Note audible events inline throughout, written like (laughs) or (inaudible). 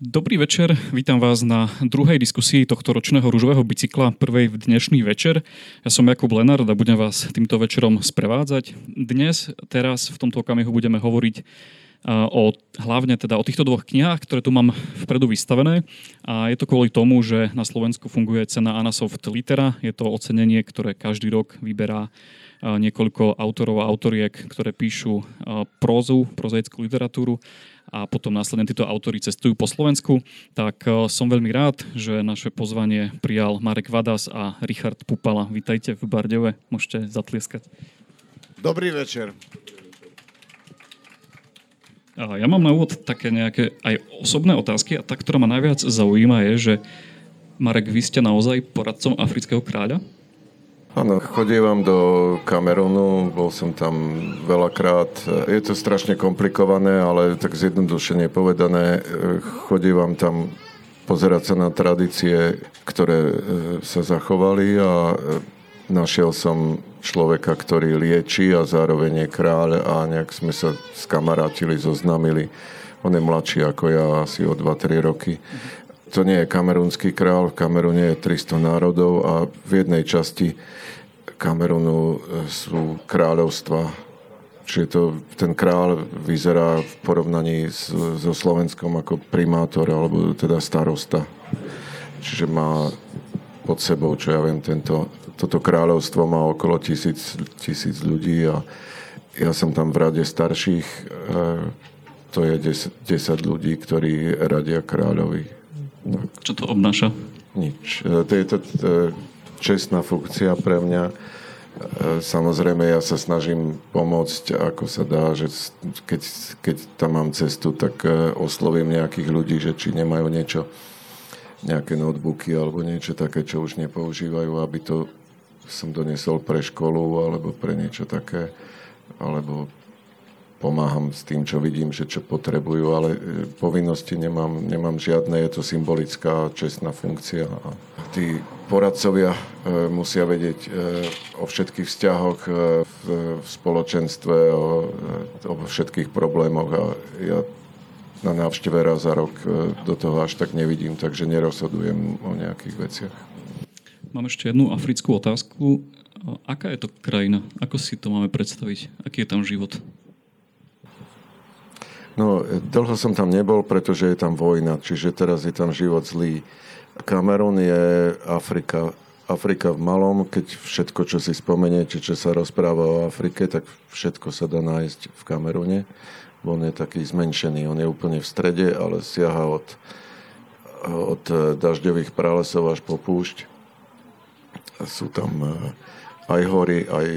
Dobrý večer, vítam vás na druhej diskusii tohto ročného rúžového bicykla, prvej v dnešný večer. Ja som Jakub Lenard a budem vás týmto večerom sprevádzať. Dnes, teraz, v tomto okamihu budeme hovoriť o, hlavne teda o týchto dvoch knihách, ktoré tu mám vpredu vystavené. A je to kvôli tomu, že na Slovensku funguje cena Anasoft Litera. Je to ocenenie, ktoré každý rok vyberá niekoľko autorov a autoriek, ktoré píšu prózu, prozaickú literatúru a potom následne títo autory cestujú po Slovensku, tak e, som veľmi rád, že naše pozvanie prijal Marek Vadas a Richard Pupala. Vítajte v Bardeve, môžete zatlieskať. Dobrý večer. Ja mám na úvod také nejaké aj osobné otázky a tá, ktorá ma najviac zaujíma je, že Marek, vy ste naozaj poradcom afrického kráľa? Áno, chodievam do Kamerunu, bol som tam veľakrát. Je to strašne komplikované, ale tak zjednodušene povedané, chodievam tam pozerať sa na tradície, ktoré e, sa zachovali a e, našiel som človeka, ktorý lieči a zároveň je kráľ a nejak sme sa skamarátili, zoznamili. On je mladší ako ja, asi o 2-3 roky. To nie je kamerunský král, v Kamerune je 300 národov a v jednej časti Kamerunu e, sú kráľovstva. Čiže to, ten král vyzerá v porovnaní s, so Slovenskom ako primátor alebo teda starosta. Čiže má pod sebou, čo ja viem, tento, toto kráľovstvo má okolo tisíc, tisíc ľudí a ja som tam v rade starších, e, to je 10, 10 ľudí, ktorí radia kráľovi. Čo to obnáša? Nič. E, to je to čestná funkcia pre mňa. E, samozrejme, ja sa snažím pomôcť, ako sa dá, že keď, keď tam mám cestu, tak e, oslovím nejakých ľudí, že či nemajú niečo, nejaké notebooky alebo niečo také, čo už nepoužívajú, aby to som donesol pre školu alebo pre niečo také, alebo pomáham s tým, čo vidím, že čo potrebujú, ale e, povinnosti nemám, nemám žiadne, je to symbolická čestná funkcia. A tí poradcovia e, musia vedieť e, o všetkých vzťahoch v, spoločenstve, o, o všetkých problémoch a ja na návšteve raz za rok do toho až tak nevidím, takže nerozhodujem o nejakých veciach. Mám ešte jednu africkú otázku. Aká je to krajina? Ako si to máme predstaviť? Aký je tam život? No, dlho som tam nebol, pretože je tam vojna, čiže teraz je tam život zlý. Kamerun je Afrika, Afrika v malom, keď všetko, čo si spomeniete, čo sa rozpráva o Afrike, tak všetko sa dá nájsť v Kamerune. On je taký zmenšený, on je úplne v strede, ale siaha od, od dažďových pralesov až po púšť. Sú tam eh, aj hory, aj,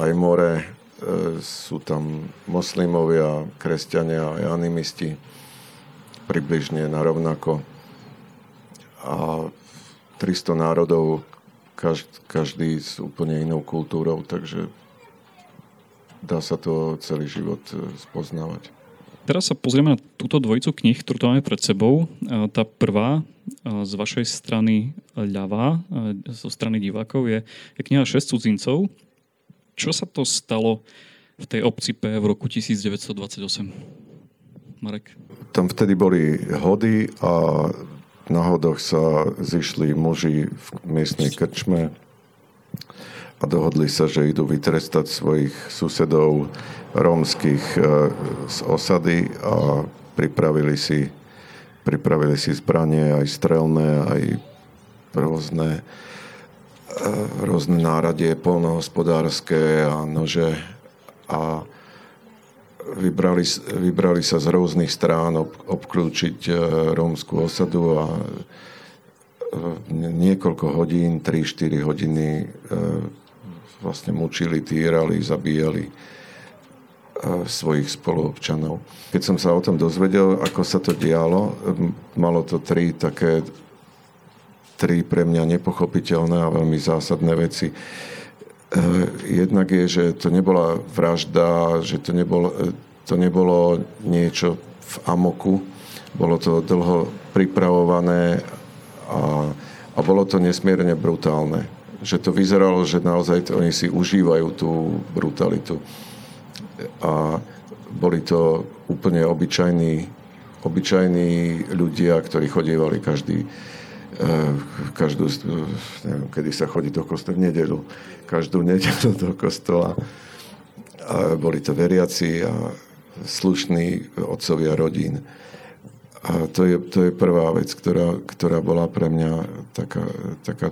aj more, sú tam moslimovia, kresťania aj animisti približne na rovnako. A 300 národov, každý, každý s úplne inou kultúrou, takže dá sa to celý život e, spoznávať. Teraz sa pozrieme na túto dvojicu knih, ktorú tu máme pred sebou. E, tá prvá z vašej strany ľavá, zo strany divákov, je, je kniha 6 cudzincov, čo sa to stalo v tej obci P v roku 1928? Marek? Tam vtedy boli hody a na hodoch sa zišli muži v miestnej krčme a dohodli sa, že idú vytrestať svojich susedov rómskych e, z osady a pripravili si, pripravili si zbranie aj strelné, aj rôzne rôzne náradie polnohospodárske a nože a vybrali, vybrali sa z rôznych strán ob, obklúčiť e, rómskú osadu a e, niekoľko hodín, 3-4 hodiny vlastne mučili, týrali, zabíjali svojich spoluobčanov. Keď som sa o tom dozvedel, ako sa to dialo, malo to tri také tri pre mňa nepochopiteľné a veľmi zásadné veci. E, jednak je, že to nebola vražda, že to nebolo, e, to nebolo niečo v amoku, bolo to dlho pripravované a, a bolo to nesmierne brutálne. Že to vyzeralo, že naozaj oni si užívajú tú brutalitu. A boli to úplne obyčajní obyčajní ľudia, ktorí chodievali každý každú, neviem, kedy sa chodí do kostola, v nedelu, každú nedelu do kostola. A boli to veriaci a slušní otcovia rodín. A to je, to je prvá vec, ktorá, ktorá bola pre mňa taká, taká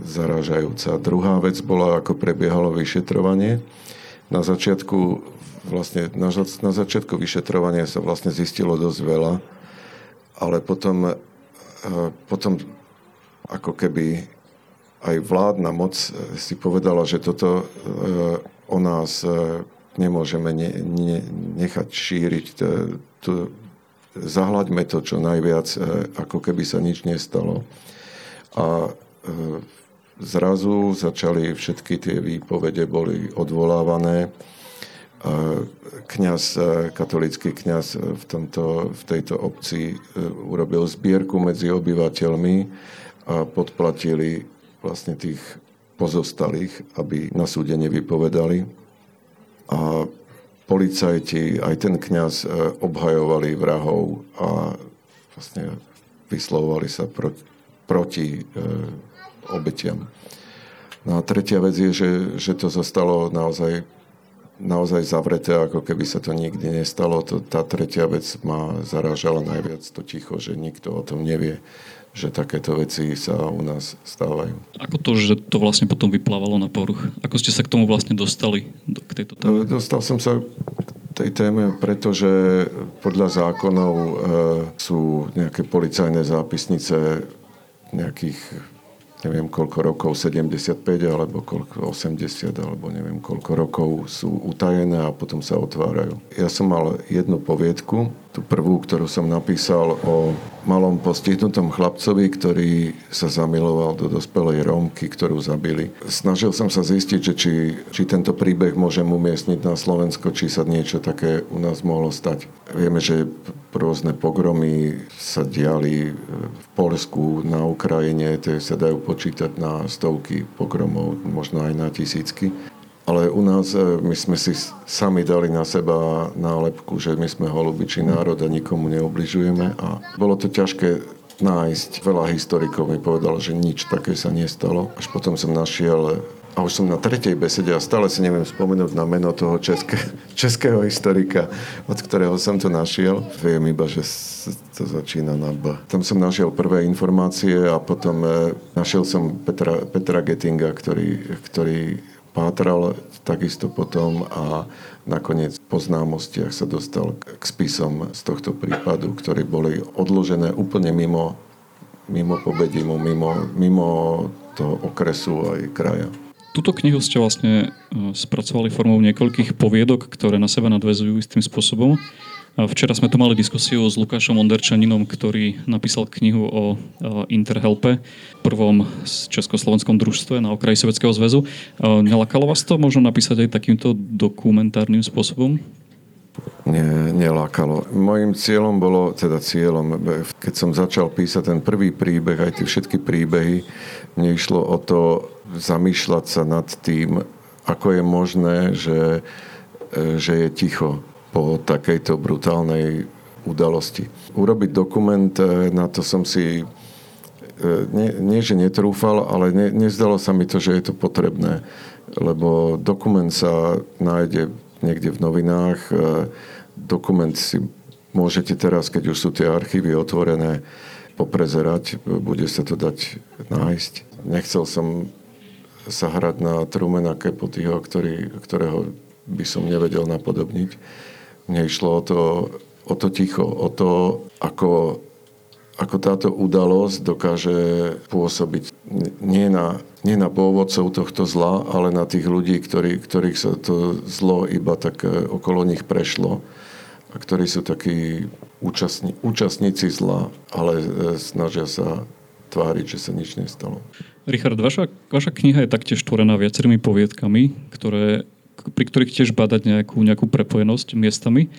zarážajúca. Druhá vec bola, ako prebiehalo vyšetrovanie. Na začiatku, vlastne, na, na začiatku vyšetrovania sa vlastne zistilo dosť veľa, ale potom potom ako keby aj vládna moc si povedala, že toto e, o nás nemôžeme ne, ne, nechať šíriť. To, zahľaďme to čo najviac, ako keby sa nič nestalo. A zrazu začali všetky tie výpovede, boli odvolávané kňaz, e, katolický kňaz v, tomto, v tejto obci urobil zbierku medzi obyvateľmi a podplatili vlastne tých pozostalých, aby na súde nevypovedali. A policajti, aj ten kňaz obhajovali vrahov a vlastne vyslovovali sa proti, proti e, obetiam. No a tretia vec je, že, že to zostalo naozaj naozaj zavreté, ako keby sa to nikdy nestalo. To, tá tretia vec ma zarážala najviac to ticho, že nikto o tom nevie, že takéto veci sa u nás stávajú. Ako to, že to vlastne potom vyplávalo na poruch? Ako ste sa k tomu vlastne dostali, do, k tejto téme? Dostal som sa k tej téme, pretože podľa zákonov e, sú nejaké policajné zápisnice nejakých neviem koľko rokov, 75 alebo koľko, 80 alebo neviem koľko rokov sú utajené a potom sa otvárajú. Ja som mal jednu poviedku, tú prvú, ktorú som napísal o malom postihnutom chlapcovi, ktorý sa zamiloval do dospelej Rómky, ktorú zabili. Snažil som sa zistiť, že či, či tento príbeh môžem umiestniť na Slovensko, či sa niečo také u nás mohlo stať. Vieme, že rôzne pogromy sa diali v Polsku, na Ukrajine, tie sa dajú počítať na stovky pogromov, možno aj na tisícky. Ale u nás e, my sme si sami dali na seba nálepku, že my sme holubičí národ a nikomu neobližujeme a bolo to ťažké nájsť. Veľa historikov mi povedalo, že nič také sa nestalo. Až potom som našiel a už som na tretej besede a stále si neviem spomenúť na meno toho české, (laughs) českého historika, od ktorého som to našiel. Viem iba, že to začína na B. Tam som našiel prvé informácie a potom e, našiel som Petra, Petra Gettinga, ktorý, ktorý pátral takisto potom a nakoniec po známostiach sa dostal k spisom z tohto prípadu, ktoré boli odložené úplne mimo, mimo Pobedimu, mimo, mimo toho okresu aj kraja. Túto knihu ste vlastne e, spracovali formou niekoľkých poviedok, ktoré na seba nadvezujú istým spôsobom. Včera sme tu mali diskusiu s Lukášom Onderčaninom, ktorý napísal knihu o Interhelpe, prvom československom družstve na okraji Sovjetského zväzu. Nelakalo vás to možno napísať aj takýmto dokumentárnym spôsobom? Nie, nelákalo. Mojím cieľom bolo, teda cieľom, keď som začal písať ten prvý príbeh, aj tie všetky príbehy, mne išlo o to zamýšľať sa nad tým, ako je možné, že, e, že je ticho po takejto brutálnej udalosti. Urobiť dokument, e, na to som si e, nie, nie že netrúfal, ale ne, nezdalo sa mi to, že je to potrebné. Lebo dokument sa nájde niekde v novinách. E, dokument si môžete teraz, keď už sú tie archívy otvorené, poprezerať, bude sa to dať nájsť. Nechcel som sa hrať na Trumena Capoteho, ktorý, ktorého by som nevedel napodobniť mne išlo o to, o to ticho, o to, ako, ako táto udalosť dokáže pôsobiť nie na, nie na pôvodcov tohto zla, ale na tých ľudí, ktorí, ktorých sa to zlo iba tak e, okolo nich prešlo a ktorí sú takí účastní, účastníci zla, ale e, snažia sa tváriť, že sa nič nestalo. Richard, vaša, vaša kniha je taktiež tvorená viacerými poviedkami, ktoré pri ktorých tiež badať nejakú, nejakú prepojenosť miestami.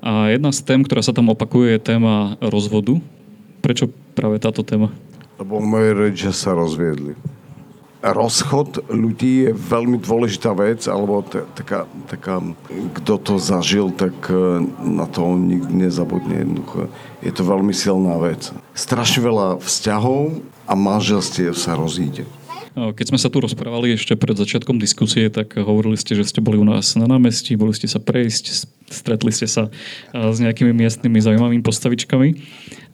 A jedna z tém, ktorá sa tam opakuje, je téma rozvodu. Prečo práve táto téma? Lebo moje rodičia sa rozviedli. rozchod ľudí je veľmi dôležitá vec, alebo t- taká, taká, kto to zažil, tak e, na to nikdy nezabudne jednoducho. Je to veľmi silná vec. Strašne veľa vzťahov a manželstiev sa rozíde. Keď sme sa tu rozprávali ešte pred začiatkom diskusie, tak hovorili ste, že ste boli u nás na námestí, boli ste sa prejsť, stretli ste sa s nejakými miestnymi zaujímavými postavičkami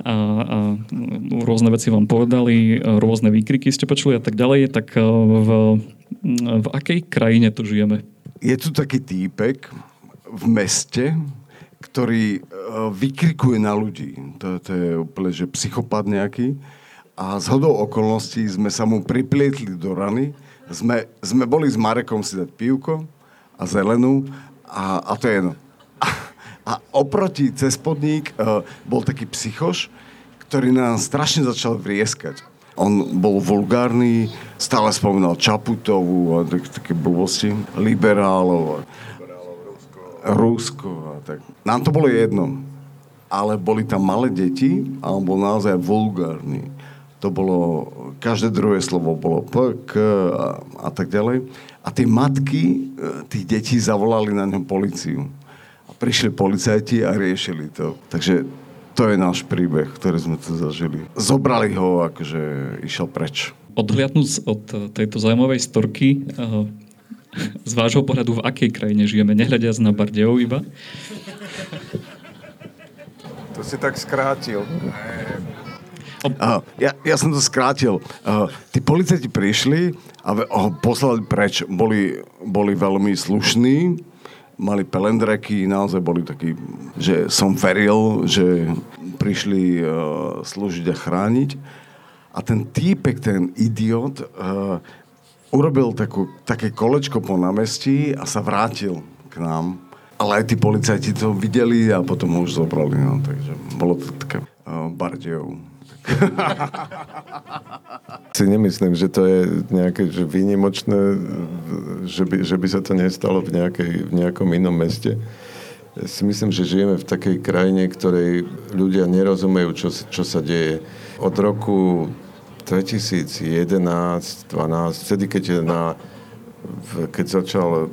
a, a rôzne veci vám povedali, rôzne výkriky ste počuli a tak ďalej. Tak v, v akej krajine tu žijeme? Je tu taký týpek v meste, ktorý vykrikuje na ľudí. To, to je úplne, že psychopat nejaký a z hodou okolností sme sa mu priplietli do rany. Sme, sme boli s Marekom si dať pivko a zelenú a, a to je jedno. A, a oproti cez podník uh, bol taký psychoš, ktorý nám strašne začal vrieskať. On bol vulgárny, stále spomínal Čaputovú a tak, také blbosti, liberálov, Rusko a tak. Nám to bolo jedno, ale boli tam malé deti a on bol naozaj vulgárny to bolo, každé druhé slovo bolo p, k a, a tak ďalej. A tie matky e, tých detí zavolali na ňom policiu. A prišli policajti a riešili to. Takže to je náš príbeh, ktorý sme tu zažili. Zobrali ho, akože išiel preč. Odhliadnúť od tejto zaujímavej storky, e, z vášho pohľadu, v akej krajine žijeme, nehľadiac na Bardejov iba? To si tak skrátil. (laughs) Uh, ja, ja som to skrátil. Uh, tí policajti prišli a ho poslali preč. Boli, boli veľmi slušní, mali pelendreky, naozaj boli takí, že som veril, že prišli uh, slúžiť a chrániť. A ten týpek, ten idiot, uh, urobil takú, také kolečko po námestí a sa vrátil k nám. Ale aj tí policajti to videli a potom ho už zobrali. No, takže bolo to také uh, Bardejov (laughs) si nemyslím, že to je nejaké že výnimočné, že by, že by sa to nestalo v, nejakej, v nejakom inom meste. Si myslím, že žijeme v takej krajine, ktorej ľudia nerozumejú, čo, čo sa deje. Od roku 2011, 12, vtedy, keď, na, keď začal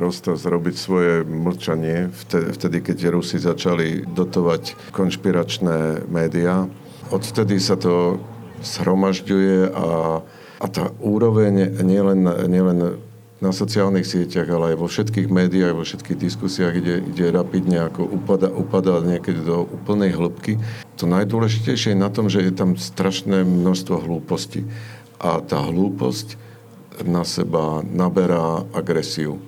Rostos robiť svoje mlčanie, vtedy, keď Rusi začali dotovať konšpiračné médiá, odvtedy sa to zhromažďuje a, a tá úroveň nielen, nielen na sociálnych sieťach, ale aj vo všetkých médiách, vo všetkých diskusiách ide, ide rapidne, ako upada, upada niekedy do úplnej hĺbky. To najdôležitejšie je na tom, že je tam strašné množstvo hlúposti. A tá hlúposť na seba naberá agresiu.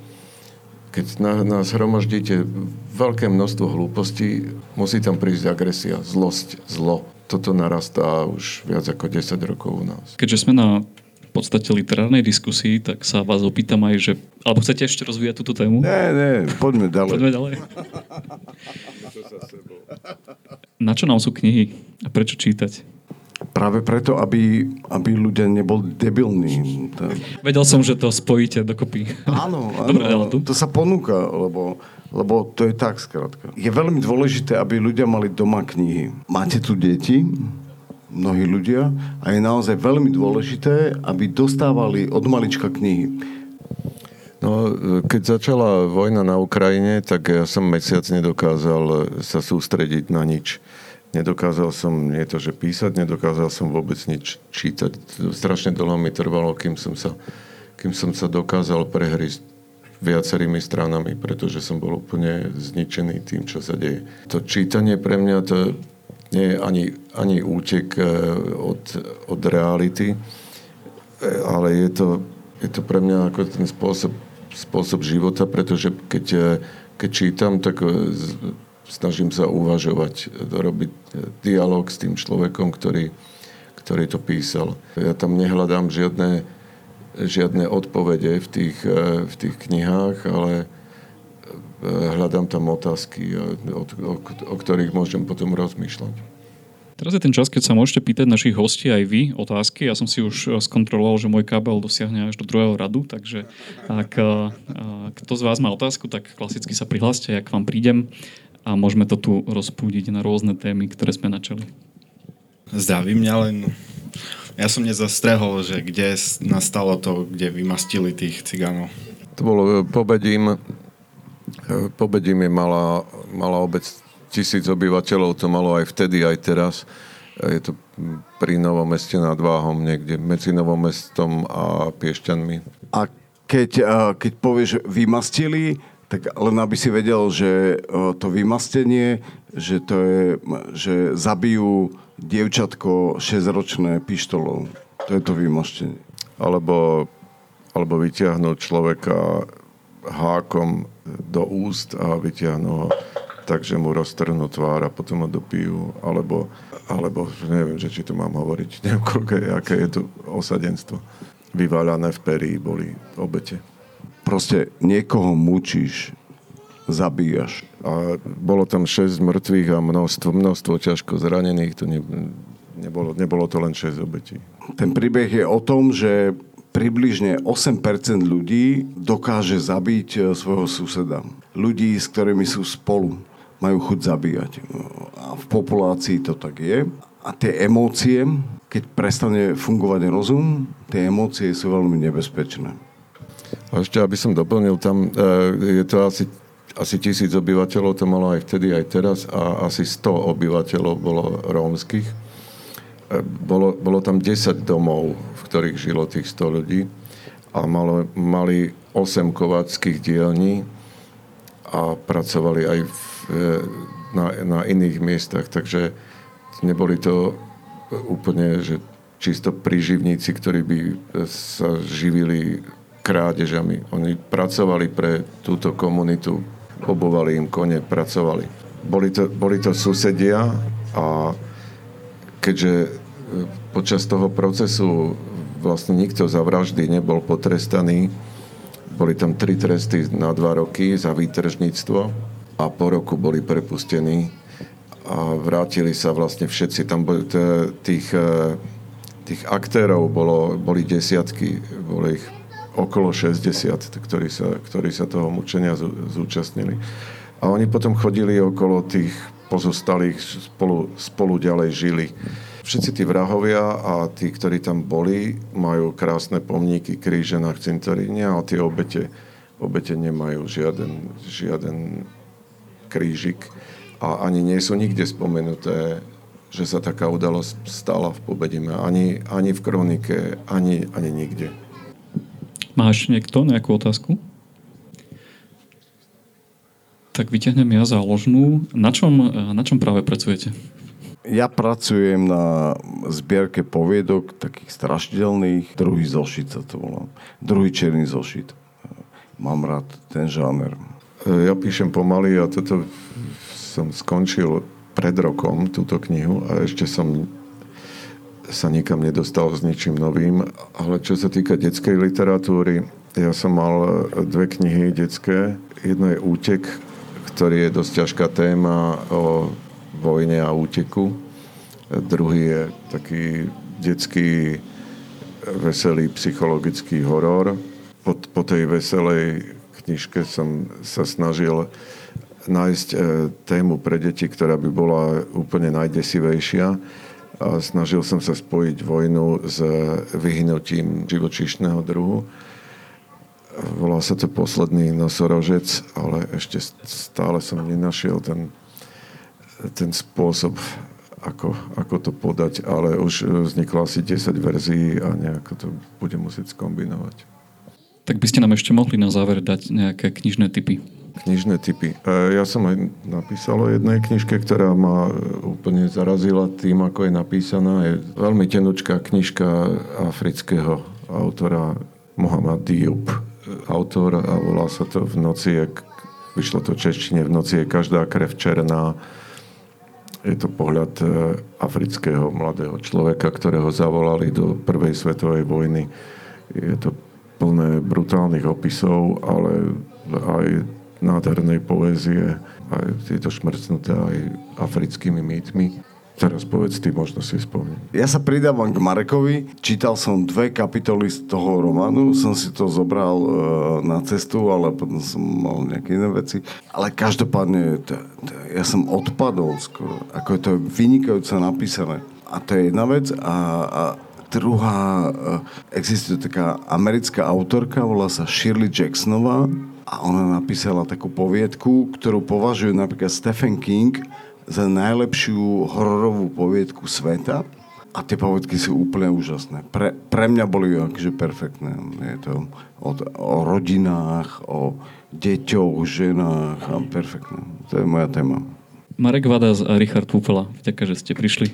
Keď na, nás hromaždíte veľké množstvo hlúpostí, musí tam prísť agresia, zlosť, zlo toto narastá už viac ako 10 rokov u nás. Keďže sme na v podstate literárnej diskusii, tak sa vás opýtam aj, že... Alebo chcete ešte rozvíjať túto tému? Ne, ne, poďme ďalej. Poďme ďalej. Na čo nám sú knihy a prečo čítať? Práve preto, aby, aby ľudia neboli debilní. Vedel som, že to spojíte dokopy. Áno, áno Dobre, to sa ponúka, lebo lebo to je tak skrátka. Je veľmi dôležité, aby ľudia mali doma knihy. Máte tu deti, mnohí ľudia, a je naozaj veľmi dôležité, aby dostávali od malička knihy. No, keď začala vojna na Ukrajine, tak ja som mesiac nedokázal sa sústrediť na nič. Nedokázal som nie to, že písať, nedokázal som vôbec nič čítať. Strašne dlho mi trvalo, kým som sa, kým som sa dokázal prehrísť viacerými stranami, pretože som bol úplne zničený tým, čo sa deje. To čítanie pre mňa to nie je ani, ani útek e, od, od reality, e, ale je to, je to pre mňa ako ten spôsob, spôsob života, pretože keď, e, keď čítam, tak snažím sa uvažovať, robiť dialog s tým človekom, ktorý, ktorý to písal. Ja tam nehľadám žiadne žiadne odpovede v tých, e, v tých knihách, ale e, hľadám tam otázky, o, o, o ktorých môžem potom rozmýšľať. Teraz je ten čas, keď sa môžete pýtať našich hostí aj vy otázky. Ja som si už e, skontroloval, že môj kábel dosiahne až do druhého radu, takže ak kto z vás má otázku, tak klasicky sa prihláste, ak vám prídem a môžeme to tu rozpúdiť na rôzne témy, ktoré sme načali. Zdravím mňa len Ja som nezastrehol, že kde nastalo to, kde vymastili tých cigánov. To bolo e, Pobedím. E, Pobedím je malá, malá obec tisíc obyvateľov, to malo aj vtedy, aj teraz. Je to pri Novom meste nad Váhom, niekde medzi Novom mestom a Piešťanmi. A keď, keď povieš vymastili, tak len aby si vedel, že to vymastenie, že to je, že zabijú dievčatko 6-ročné pištolou. To je to vymastenie. Alebo, alebo vyťahnúť človeka hákom do úst a vyťahnú ho tak, že mu roztrhnú tvár a potom ho dopijú. Alebo, alebo neviem, že či to mám hovoriť, (laughs) neviem, koľko je, aké je tu osadenstvo. Vyváľané v perí boli obete. Proste niekoho mučíš, zabíjaš. A bolo tam 6 mŕtvych a množstvo, množstvo ťažko zranených. To ne, nebolo, nebolo to len 6 obetí. Ten príbeh je o tom, že približne 8% ľudí dokáže zabiť e, svojho suseda. Ľudí, s ktorými sú spolu, majú chuť zabíjať. A v populácii to tak je. A tie emócie, keď prestane fungovať rozum, tie emócie sú veľmi nebezpečné. A ešte, aby som doplnil, tam e, je to asi, asi tisíc obyvateľov, to malo aj vtedy, aj teraz, a asi 100 obyvateľov bolo rómskych. E, bolo, bolo tam 10 domov, v ktorých žilo tých 100 ľudí a malo, mali 8 kováckých dielní a pracovali aj v, e, na, na iných miestach, takže neboli to úplne, že čisto príživníci, ktorí by sa živili krádežami. Oni pracovali pre túto komunitu, obovali im kone, pracovali. Boli to, boli to susedia a keďže e, počas toho procesu vlastne nikto za vraždy nebol potrestaný, boli tam tri tresty na dva roky za výtržníctvo a po roku boli prepustení a vrátili sa vlastne všetci. Tam boli tých, e, tých aktérov bolo, boli desiatky, boli ich okolo 60, ktorí sa, ktorí sa toho mučenia zúčastnili. A oni potom chodili okolo tých pozostalých, spolu, spolu ďalej žili. Všetci tí vrahovia a tí, ktorí tam boli, majú krásne pomníky, kríže na cintoríne a tie obete, obete nemajú žiaden, žiaden krížik a ani nie sú nikde spomenuté, že sa taká udalosť stala v Pobedime. Ani, ani v kronike, ani, ani nikde. Máš niekto nejakú otázku? Tak vyťahnem ja záložnú. Na čom, na čom práve pracujete? Ja pracujem na zbierke poviedok, takých strašidelných. Druhý zošit sa to volá. Druhý černý zošit. Mám rád ten žáner. Ja píšem pomaly a toto som skončil pred rokom, túto knihu a ešte som sa nikam nedostal s ničím novým, ale čo sa týka detskej literatúry, ja som mal dve knihy detské. Jedno je Útek, ktorý je dosť ťažká téma o vojne a úteku. Druhý je taký detský veselý psychologický horor. Po, po tej veselej knižke som sa snažil nájsť e, tému pre deti, ktorá by bola úplne najdesivejšia snažil som sa spojiť vojnu s vyhnutím živočíšneho druhu. Volá sa to posledný nosorožec, ale ešte stále som nenašiel ten, ten spôsob, ako, ako to podať, ale už vzniklo asi 10 verzií a nejako to budem musieť skombinovať. Tak by ste nám ešte mohli na záver dať nejaké knižné typy. Knižné typy. E, ja som aj napísal o jednej knižke, ktorá ma úplne zarazila tým, ako je napísaná. Je veľmi tenučká knižka afrického autora Mohamed Diop. Autor a volá sa to V noci, je, vyšlo to češtine, V noci je každá krev černá. Je to pohľad e, afrického mladého človeka, ktorého zavolali do prvej svetovej vojny. Je to plné brutálnych opisov, ale aj nádhernej poézie, aj tieto šmrcnuté aj africkými mýtmi. Teraz povedz ty, možno si spomínam. Ja sa pridávam k Marekovi. Čítal som dve kapitoly z toho románu, som si to zobral e, na cestu, ale potom som mal nejaké iné veci. Ale každopádne, to, to, ja som odpadol skoro. Ako je to vynikajúce napísané. A to je jedna vec. A, a druhá, eh, existuje taká americká autorka, volá sa Shirley Jacksonová a ona napísala takú poviedku, ktorú považuje napríklad Stephen King za najlepšiu hororovú poviedku sveta. A tie povedky sú úplne úžasné. Pre, pre mňa boli akože perfektné. Je to o, o rodinách, o deťoch, ženách a perfektné. To je moja téma. Marek Vadas a Richard Púpela, ďakujem, že ste prišli.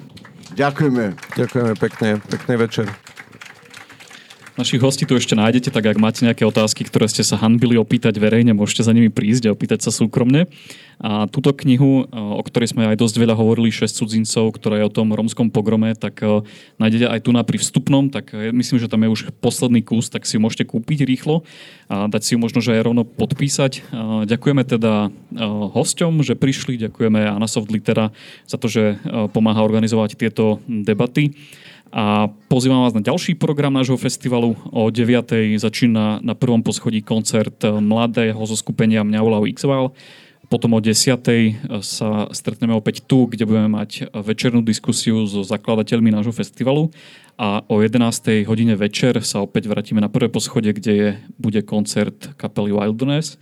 Ďakujeme. Ďakujeme pekne, pekný večer. Našich hostí tu ešte nájdete, tak ak máte nejaké otázky, ktoré ste sa hanbili opýtať verejne, môžete za nimi prísť a opýtať sa súkromne. A túto knihu, o ktorej sme aj dosť veľa hovorili, 6 cudzincov, ktorá je o tom romskom pogrome, tak nájdete aj tu na pri vstupnom, tak myslím, že tam je už posledný kus, tak si ju môžete kúpiť rýchlo a dať si ju možno, že aj rovno podpísať. Ďakujeme teda hosťom, že prišli, ďakujeme Anasoft Litera za to, že pomáha organizovať tieto debaty. A pozývam vás na ďalší program nášho festivalu. O 9. začína na prvom poschodí koncert mladého zo skupenia Mňaulau Xval. Potom o 10. sa stretneme opäť tu, kde budeme mať večernú diskusiu so zakladateľmi nášho festivalu. A o 11. hodine večer sa opäť vrátime na prvé poschodie, kde je, bude koncert kapely Wilderness.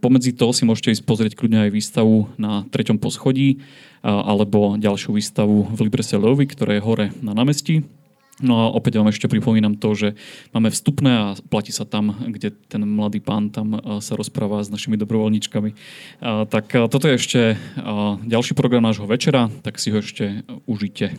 Pomedzi toho si môžete ísť pozrieť kľudne aj výstavu na treťom poschodí alebo ďalšiu výstavu v Librese Lovi, ktoré je hore na námestí. No a opäť vám ešte pripomínam to, že máme vstupné a platí sa tam, kde ten mladý pán tam sa rozpráva s našimi dobrovoľníčkami. Tak toto je ešte ďalší program nášho večera, tak si ho ešte užite.